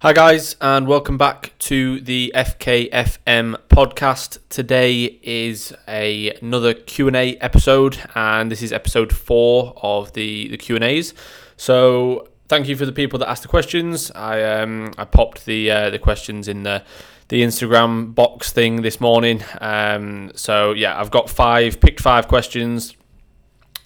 Hi guys, and welcome back to the FKFM podcast. Today is a, another Q and A episode, and this is episode four of the the Q and A's. So thank you for the people that asked the questions. I um I popped the uh, the questions in the the Instagram box thing this morning. Um, so yeah, I've got five picked five questions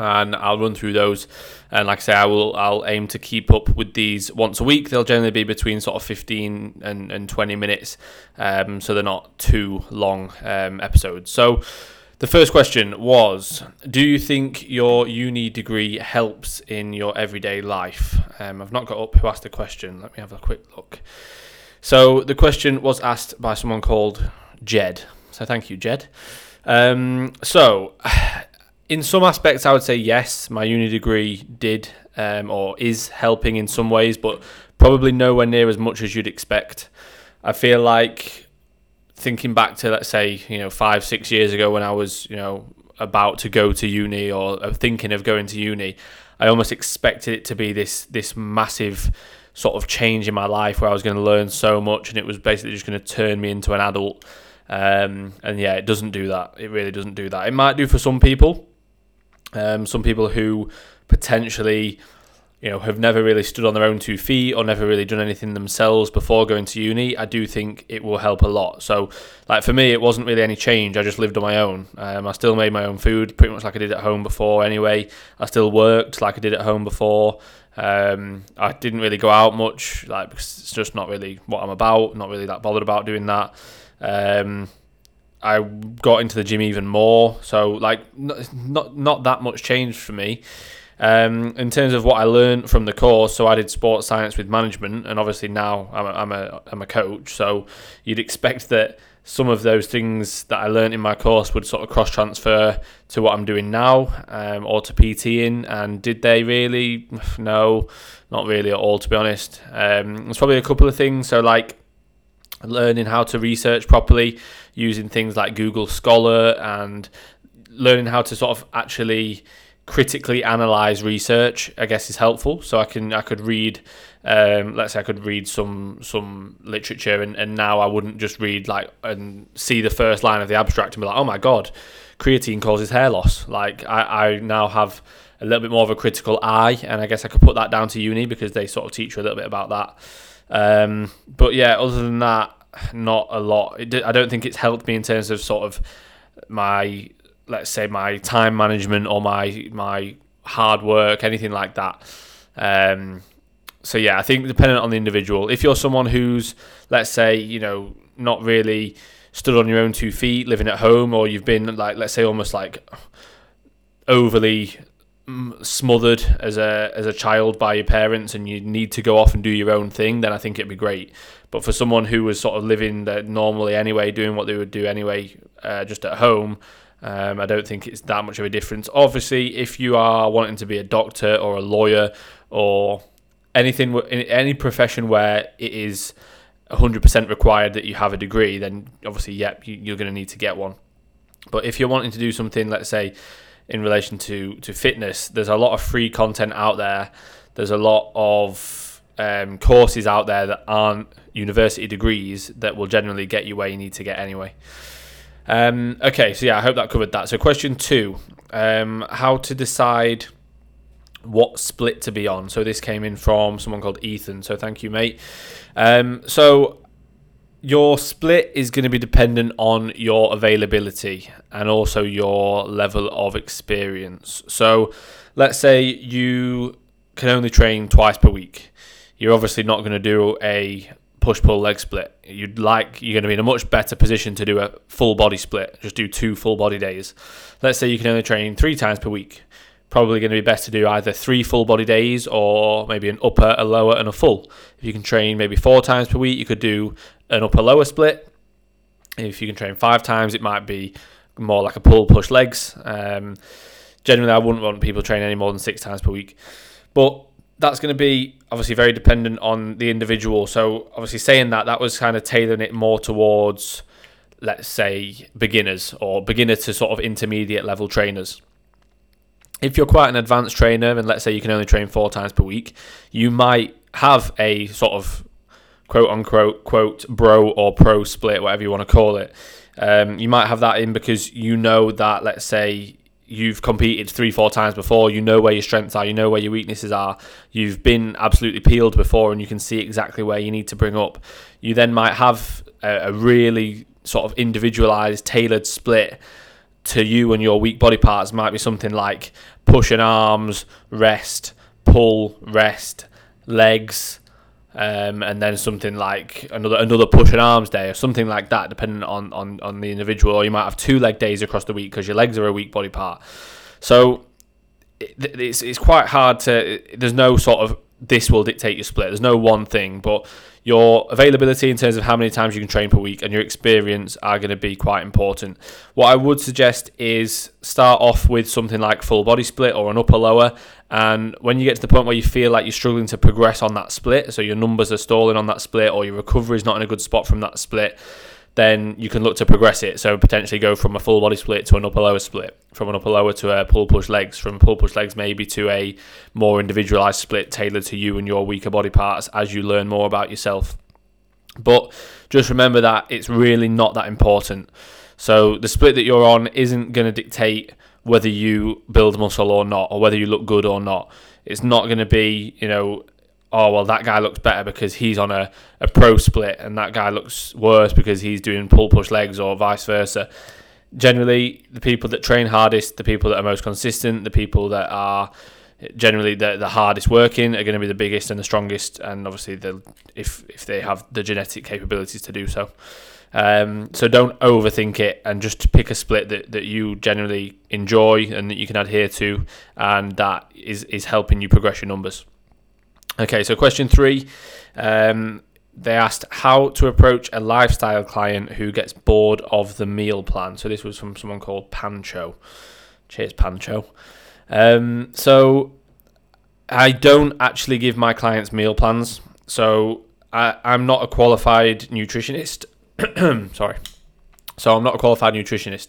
and I'll run through those. And like I say, I will I'll aim to keep up with these once a week. They'll generally be between sort of 15 and, and 20 minutes, um, so they're not too long um, episodes. So the first question was Do you think your uni degree helps in your everyday life? Um, I've not got up who asked the question. Let me have a quick look. So the question was asked by someone called Jed. So thank you, Jed. Um, so in some aspects, I would say yes, my uni degree did um, or is helping in some ways, but probably nowhere near as much as you'd expect. I feel like thinking back to let's say you know five six years ago when I was you know about to go to uni or thinking of going to uni, I almost expected it to be this this massive sort of change in my life where I was going to learn so much and it was basically just going to turn me into an adult. Um, and yeah, it doesn't do that. It really doesn't do that. It might do for some people um, some people who potentially, you know, have never really stood on their own two feet or never really done anything themselves before going to uni, I do think it will help a lot. So, like for me, it wasn't really any change. I just lived on my own. Um, I still made my own food, pretty much like I did at home before. Anyway, I still worked like I did at home before. Um, I didn't really go out much, like it's just not really what I'm about. Not really that bothered about doing that. Um, I got into the gym even more. So like not not that much changed for me. Um, in terms of what I learned from the course, so I did sports science with management, and obviously now I'm a, I'm a, I'm a coach. So you'd expect that some of those things that I learned in my course would sort of cross transfer to what I'm doing now um, or to PTing. And did they really? No, not really at all, to be honest. Um, there's probably a couple of things. So like learning how to research properly using things like Google Scholar and learning how to sort of actually critically analyze research i guess is helpful. So i can i could read um, let's say i could read some some literature and, and now i wouldn't just read like and see the first line of the abstract and be like oh my god creatine causes hair loss. Like i, I now have a little bit more of a critical eye and i guess i could put that down to uni because they sort of teach you a little bit about that. Um, but yeah, other than that, not a lot. It, I don't think it's helped me in terms of sort of my, let's say, my time management or my my hard work, anything like that. Um, so yeah, I think dependent on the individual. If you're someone who's, let's say, you know, not really stood on your own two feet, living at home, or you've been like, let's say, almost like overly smothered as a as a child by your parents and you need to go off and do your own thing, then I think it'd be great. But for someone who was sort of living there normally anyway, doing what they would do anyway, uh, just at home, um, I don't think it's that much of a difference. Obviously, if you are wanting to be a doctor or a lawyer or anything in any profession where it is 100% required that you have a degree, then obviously, yep, you're going to need to get one. But if you're wanting to do something, let's say in relation to to fitness. There's a lot of free content out there. There's a lot of um, courses out there that aren't university degrees that will generally get you where you need to get anyway. Um, okay, so yeah, I hope that covered that. So question two: um, How to decide what split to be on? So this came in from someone called Ethan. So thank you, mate. Um, so your split is going to be dependent on your availability and also your level of experience. So, let's say you can only train twice per week. You're obviously not going to do a push pull leg split. You'd like you're going to be in a much better position to do a full body split. Just do two full body days. Let's say you can only train 3 times per week. Probably going to be best to do either 3 full body days or maybe an upper, a lower and a full. If you can train maybe 4 times per week, you could do an upper lower split. If you can train five times, it might be more like a pull push legs. Um, generally, I wouldn't want people training any more than six times per week, but that's going to be obviously very dependent on the individual. So, obviously, saying that, that was kind of tailoring it more towards, let's say, beginners or beginner to sort of intermediate level trainers. If you're quite an advanced trainer and let's say you can only train four times per week, you might have a sort of quote unquote quote bro or pro split, whatever you want to call it. Um, you might have that in because you know that, let's say, you've competed three, four times before. You know where your strengths are. You know where your weaknesses are. You've been absolutely peeled before, and you can see exactly where you need to bring up. You then might have a, a really sort of individualized, tailored split to you and your weak body parts. Might be something like push and arms, rest, pull, rest, legs um, and then something like another another push and arms day or something like that, depending on, on, on the individual. Or you might have two leg days across the week because your legs are a weak body part. So it's it's quite hard to. There's no sort of this will dictate your split. There's no one thing, but your availability in terms of how many times you can train per week and your experience are going to be quite important. What I would suggest is start off with something like full body split or an upper lower. And when you get to the point where you feel like you're struggling to progress on that split, so your numbers are stalling on that split or your recovery is not in a good spot from that split, then you can look to progress it. So potentially go from a full body split to an upper lower split, from an upper lower to a pull push legs, from pull push legs maybe to a more individualized split tailored to you and your weaker body parts as you learn more about yourself. But just remember that it's really not that important. So the split that you're on isn't going to dictate whether you build muscle or not, or whether you look good or not. It's not going to be, you know, oh well that guy looks better because he's on a, a pro split and that guy looks worse because he's doing pull push legs or vice versa. Generally the people that train hardest the people that are most consistent the people that are generally the, the hardest working are going to be the biggest and the strongest and obviously the if if they have the genetic capabilities to do so. Um, so don't overthink it and just pick a split that, that you generally enjoy and that you can adhere to and that is, is helping you progress your numbers Okay, so question three. Um, they asked how to approach a lifestyle client who gets bored of the meal plan. So this was from someone called Pancho. Cheers, Pancho. Um, so I don't actually give my clients meal plans. So I, I'm not a qualified nutritionist. Sorry. So I'm not a qualified nutritionist.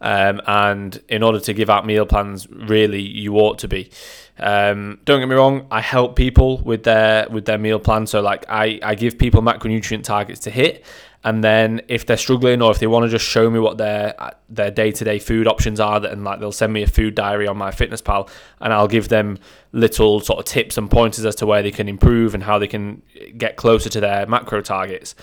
Um, and in order to give out meal plans, really, you ought to be. Um, don't get me wrong, I help people with their with their meal plan. So like I, I give people macronutrient targets to hit, and then if they're struggling or if they want to just show me what their their day to day food options are, and like they'll send me a food diary on MyFitnessPal, and I'll give them little sort of tips and pointers as to where they can improve and how they can get closer to their macro targets.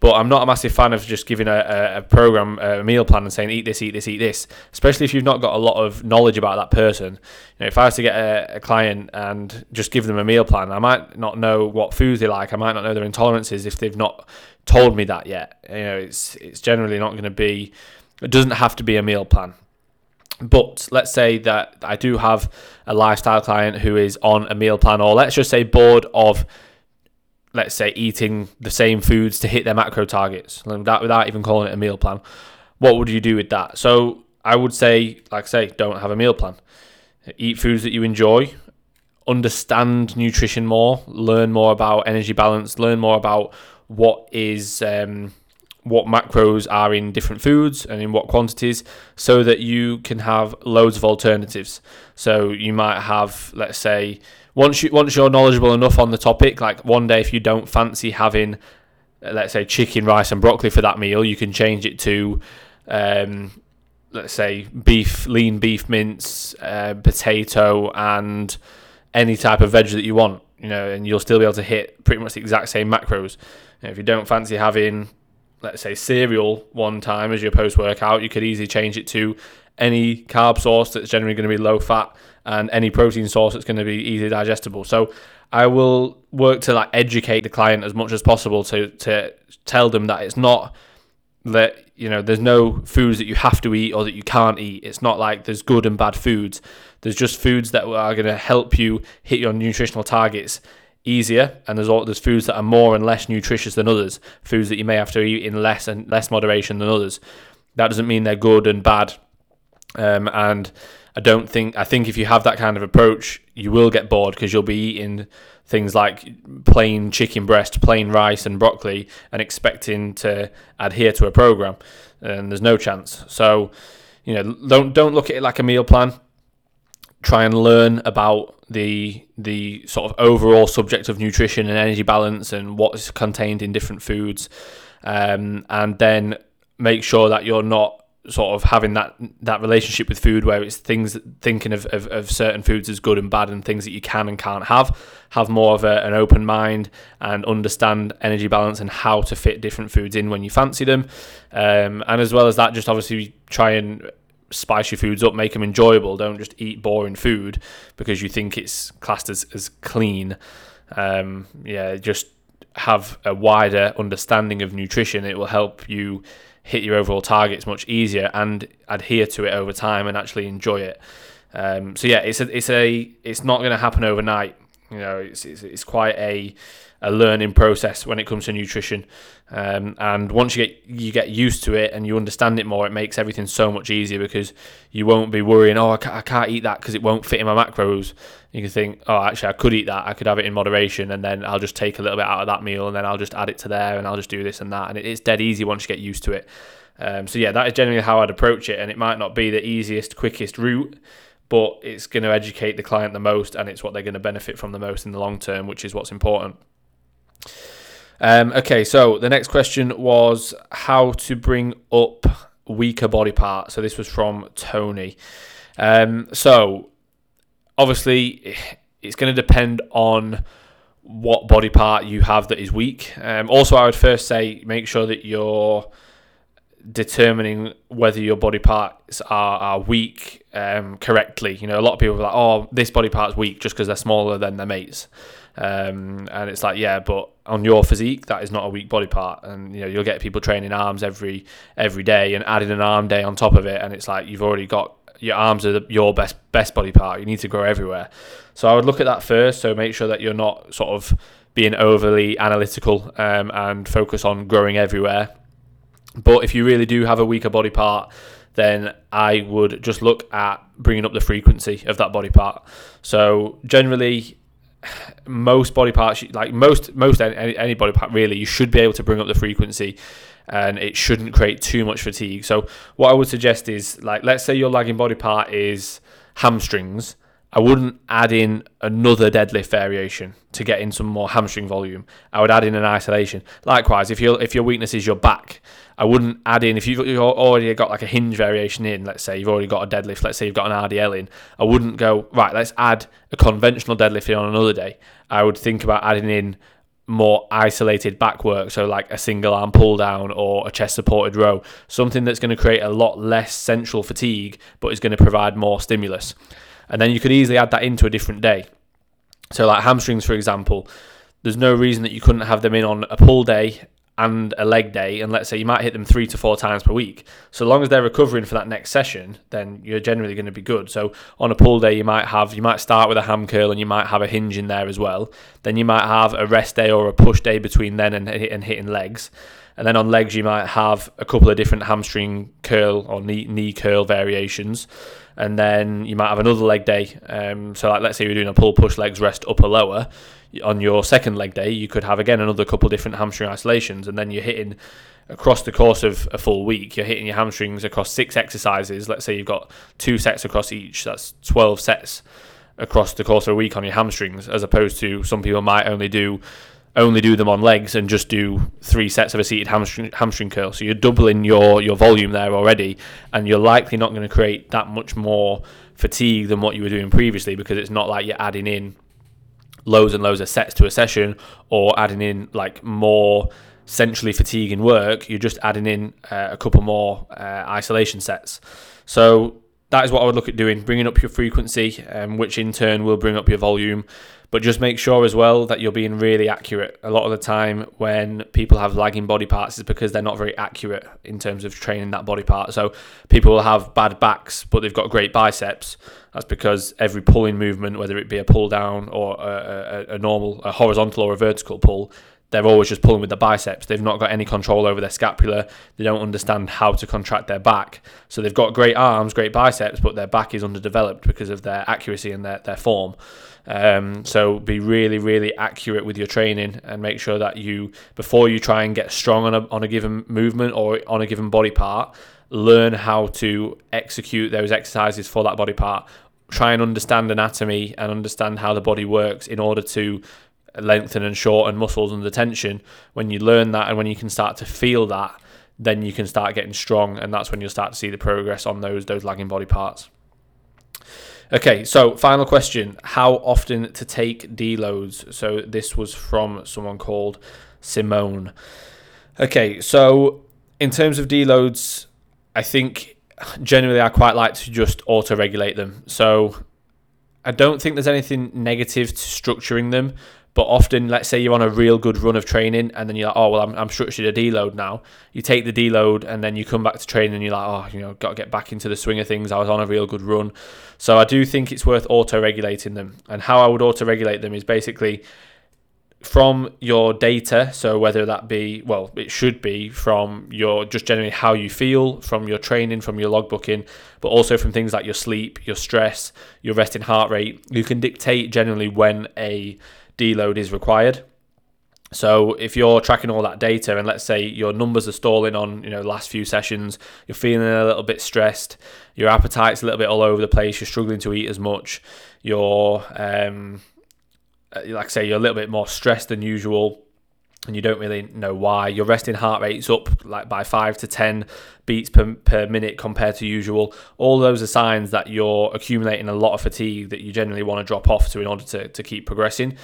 But I'm not a massive fan of just giving a, a, program, a meal plan, and saying eat this, eat this, eat this. Especially if you've not got a lot of knowledge about that person. You know, if I was to get a, a, client and just give them a meal plan, I might not know what foods they like. I might not know their intolerances if they've not told me that yet. You know, it's it's generally not going to be. It doesn't have to be a meal plan. But let's say that I do have a lifestyle client who is on a meal plan, or let's just say bored of let's say eating the same foods to hit their macro targets without, without even calling it a meal plan what would you do with that? So i would say like I say don't have a meal plan. Eat foods that you enjoy understand nutrition more learn more about energy balance learn more about what is um, what macros are in different foods and in what quantities so that you can have loads of alternatives so you might have let's say once you once you're knowledgeable enough on the topic, like one day if you don't fancy having, uh, let's say, chicken, rice, and broccoli for that meal, you can change it to, um, let's say, beef, lean beef mince, uh, potato, and any type of veg that you want. You know, and you'll still be able to hit pretty much the exact same macros. You know, if you don't fancy having, let's say, cereal one time as your post workout, you could easily change it to any carb source that's generally going to be low fat and any protein source that's going to be easily digestible. So I will work to like educate the client as much as possible to to tell them that it's not that you know there's no foods that you have to eat or that you can't eat. It's not like there's good and bad foods. There's just foods that are going to help you hit your nutritional targets easier and there's all there's foods that are more and less nutritious than others foods that you may have to eat in less and less moderation than others that doesn't mean they're good and bad um, and I don't think I think if you have that kind of approach, you will get bored because you'll be eating things like plain chicken breast, plain rice, and broccoli, and expecting to adhere to a program, and there's no chance. So, you know, don't don't look at it like a meal plan. Try and learn about the the sort of overall subject of nutrition and energy balance and what's contained in different foods, um, and then make sure that you're not sort of having that that relationship with food where it's things thinking of, of, of, certain foods as good and bad and things that you can and can't have. Have more of a, an open mind and understand energy balance and how to fit different foods in when you fancy them. Um, and as well as that just obviously try and spice your foods up make them enjoyable don't just eat boring food because you think it's classed as, as clean um, yeah just have a wider understanding of nutrition it will help you hit your overall targets much easier and adhere to it over time and actually enjoy it. Um, so yeah, it's a, it's a it's not going to happen overnight. You know, it's, it's, it's quite a a learning process when it comes to nutrition. Um, and once you get you get used to it and you understand it more, it makes everything so much easier because you won't be worrying. Oh, I can't, I can't eat that because it won't fit in my macros. You can think, oh, actually, I could eat that. I could have it in moderation, and then I'll just take a little bit out of that meal, and then I'll just add it to there, and I'll just do this and that, and it's dead easy once you get used to it. Um, so yeah, that is generally how I'd approach it, and it might not be the easiest, quickest route, but it's going to educate the client the most, and it's what they're going to benefit from the most in the long term, which is what's important. Um, okay, so the next question was how to bring up weaker body parts. So this was from Tony. Um, so obviously, it's going to depend on what body part you have that is weak. Um, also, I would first say make sure that you're determining whether your body parts are, are weak um, correctly. You know, a lot of people are like, oh, this body part's weak just because they're smaller than their mates. Um, and it's like, yeah, but on your physique, that is not a weak body part. And you know, you'll get people training arms every every day and adding an arm day on top of it, and it's like you've already got your arms are the, your best best body part. You need to grow everywhere. So I would look at that first. So make sure that you're not sort of being overly analytical um, and focus on growing everywhere. But if you really do have a weaker body part, then I would just look at bringing up the frequency of that body part. So generally, most body parts, like most most any, any body part, really, you should be able to bring up the frequency, and it shouldn't create too much fatigue. So what I would suggest is, like, let's say your lagging body part is hamstrings. I wouldn't add in another deadlift variation to get in some more hamstring volume. I would add in an isolation. Likewise, if your if your weakness is your back, I wouldn't add in if you've already got like a hinge variation in. Let's say you've already got a deadlift. Let's say you've got an RDL in. I wouldn't go right. Let's add a conventional deadlift in on another day. I would think about adding in more isolated back work, so like a single arm pull down or a chest supported row, something that's going to create a lot less central fatigue, but is going to provide more stimulus and then you could easily add that into a different day. So, like hamstrings, for example, there's no reason that you couldn't have them in on a pull day and a leg day, and let's say you might hit them three to four times per week. So long as they're recovering for that next session, then you're generally going to be good. So on a pull day, you might have you might start with a ham curl and you might have a hinge in there as well. Then you might have a rest day or a push day between then and, and hitting legs. And then on legs, you might have a couple of different hamstring curl or knee, knee curl variations and then you might have another leg day. Um, so, like, let's say you're doing a pull, push, legs, rest, upper, lower. On your second leg day, you could have again another couple different hamstring isolations, and then you're hitting across the course of a full week. You're hitting your hamstrings across six exercises. Let's say you've got two sets across each. That's twelve sets across the course of a week on your hamstrings, as opposed to some people might only do only do them on legs and just do three sets of a seated hamstring, hamstring curl. So you're doubling your, your volume there already, and you're likely not going to create that much more fatigue than what you were doing previously because it's not like you're adding in loads and loads of sets to a session or adding in like more centrally fatiguing work. You're just adding in uh, a couple more uh, isolation sets. So that is what I would look at doing, bringing up your frequency, um, which in turn will bring up your volume. But just make sure as well that you're being really accurate. A lot of the time, when people have lagging body parts, is because they're not very accurate in terms of training that body part. So people will have bad backs, but they've got great biceps. That's because every pulling movement, whether it be a pull down or a, a, a normal, a horizontal or a vertical pull, they're always just pulling with the biceps. They've not got any control over their scapula. They don't understand how to contract their back. So they've got great arms, great biceps, but their back is underdeveloped because of their accuracy and their, their form. Um, so be really, really accurate with your training and make sure that you, before you try and get strong on a, on a given movement or on a given body part, learn how to execute those exercises for that body part try and understand anatomy and understand how the body works in order to lengthen and shorten muscles under tension. When you learn that and when you can start to feel that, then you can start getting strong, and that's when you'll start to see the progress on those those lagging body parts. Okay, so final question: How often to take deloads? So this was from someone called Simone. Okay, so in terms of deloads, I think generally I quite like to just auto regulate them. So I don't think there's anything negative to structuring them, but often, let's say you're on a real good run of training, and then you're like, oh well, I'm, I'm structured a deload now. You take the deload, and then you come back to training, and you're like, oh, you know, got to get back into the swing of things. I was on a real good run, so I do think it's worth auto regulating them. And how I would auto regulate them is basically from your data. So whether that be, well, it should be from your just generally how you feel, from your training, from your logbooking, but also from things like your sleep, your stress, your resting heart rate. You can dictate generally when a deload is required. So if you're tracking all that data and let's say your numbers are stalling on, you know, last few sessions, you're feeling a little bit stressed, your appetite's a little bit all over the place, you're struggling to eat as much, you're um, like I say, you're a little bit more stressed than usual and you don't really know why. Your resting heart rate's up like by five to ten beats per, per minute compared to usual. All those are signs that you're accumulating a lot of fatigue that you generally want to drop off to in order to, to keep progressing.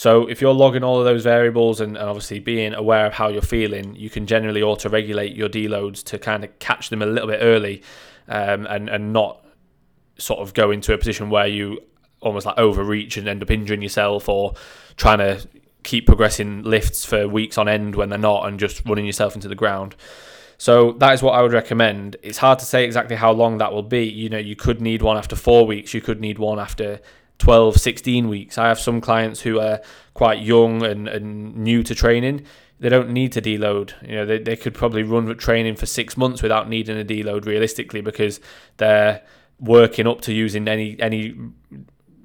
So if you're logging all of those variables and, and obviously being aware of how you're feeling, you can generally auto-regulate your deloads to kind of catch them a little bit early um, and and not sort of go into a position where you almost like overreach and end up injuring yourself or trying to keep progressing lifts for weeks on end when they're not and just running yourself into the ground. So that is what I would recommend. It's hard to say exactly how long that will be. You know, you could need one after 4 weeks, you could need one after 12, 16 weeks. I have some clients who are quite young and, and new to training. They don't need to deload. You know, they, they could probably run training for six months without needing a deload realistically because they're working up to using any any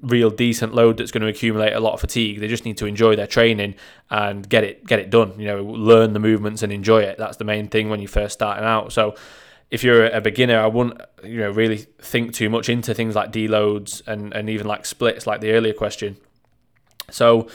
real decent load that's going to accumulate a lot of fatigue. They just need to enjoy their training and get it get it done. You know, learn the movements and enjoy it. That's the main thing when you're first starting out. So if you're a beginner, I wouldn't you know really think too much into things like deloads and and even like splits, like the earlier question. So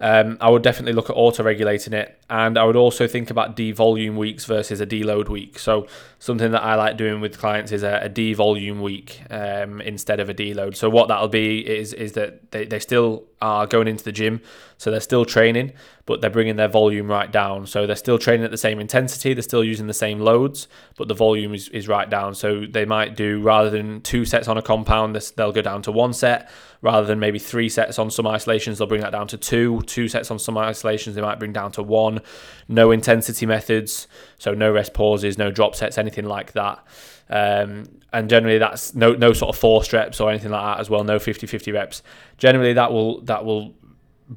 um, I would definitely look at auto regulating it, and I would also think about devolume weeks versus a deload week. So something that I like doing with clients is a, a week um, instead of a deload. So what that'll be is is that they, they still are going into the gym, so they're still training, but they're bringing their volume right down. So they're still training at the same intensity, they're still using the same loads, but the volume is, is right down. So they might do rather than two sets on a compound, they'll go down to one set. Rather than maybe three sets on some isolations, they'll bring that down to two. Two sets on some isolations, they might bring down to one. No intensity methods, so no rest pauses, no drop sets, anything like that. Um, and generally that's no no sort of force reps or anything like that as well no 50-50 reps generally that will that will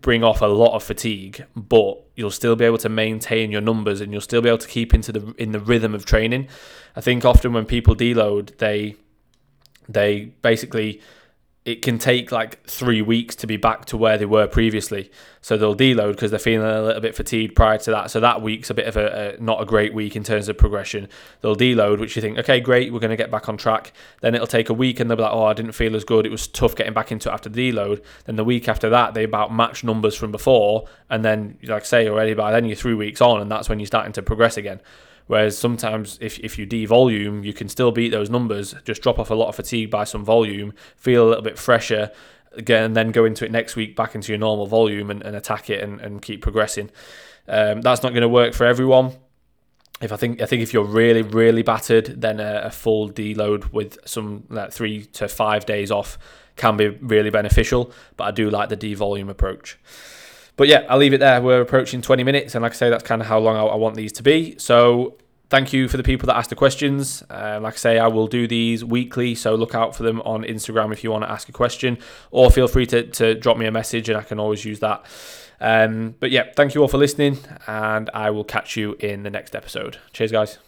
bring off a lot of fatigue, but you'll still be able to maintain your numbers and you'll still be able to keep into the in the rhythm of training. I think often when people deload, they they basically it can take like three weeks to be back to where they were previously. So they'll deload because they're feeling a little bit fatigued prior to that. So that week's a bit of a, a, not a great week in terms of progression. They'll deload, which you think, okay, great, we're going to get back on track. Then it'll take a week and they'll be like, oh, I didn't feel as good. It was tough getting back into it after the deload. Then the week after that, they about match numbers from before. And then, like I say already, by then you're three weeks on and that's when you're starting to progress again. Whereas sometimes if, if you devolume, you can still beat those numbers, just drop off a lot of fatigue by some volume, feel a little bit fresher, again, and then go into it next week back into your normal volume and, and attack it and, and keep progressing. Um, that's not going to work for everyone. If I think I think if you're really really battered, then a, a full deload with some like three to five days off can be really beneficial. But I do like the devolume approach. But yeah, I'll leave it there. We're approaching 20 minutes, and like I say, that's kind of how long I, I want these to be. So thank you for the people that asked the questions. Uh, like I say, I will do these weekly, so look out for them on Instagram if you want to ask a question, or feel free to, to drop me a message, and I can always use that. Um, but yeah, thank you all for listening, and I will catch you in the next episode. Cheers, guys.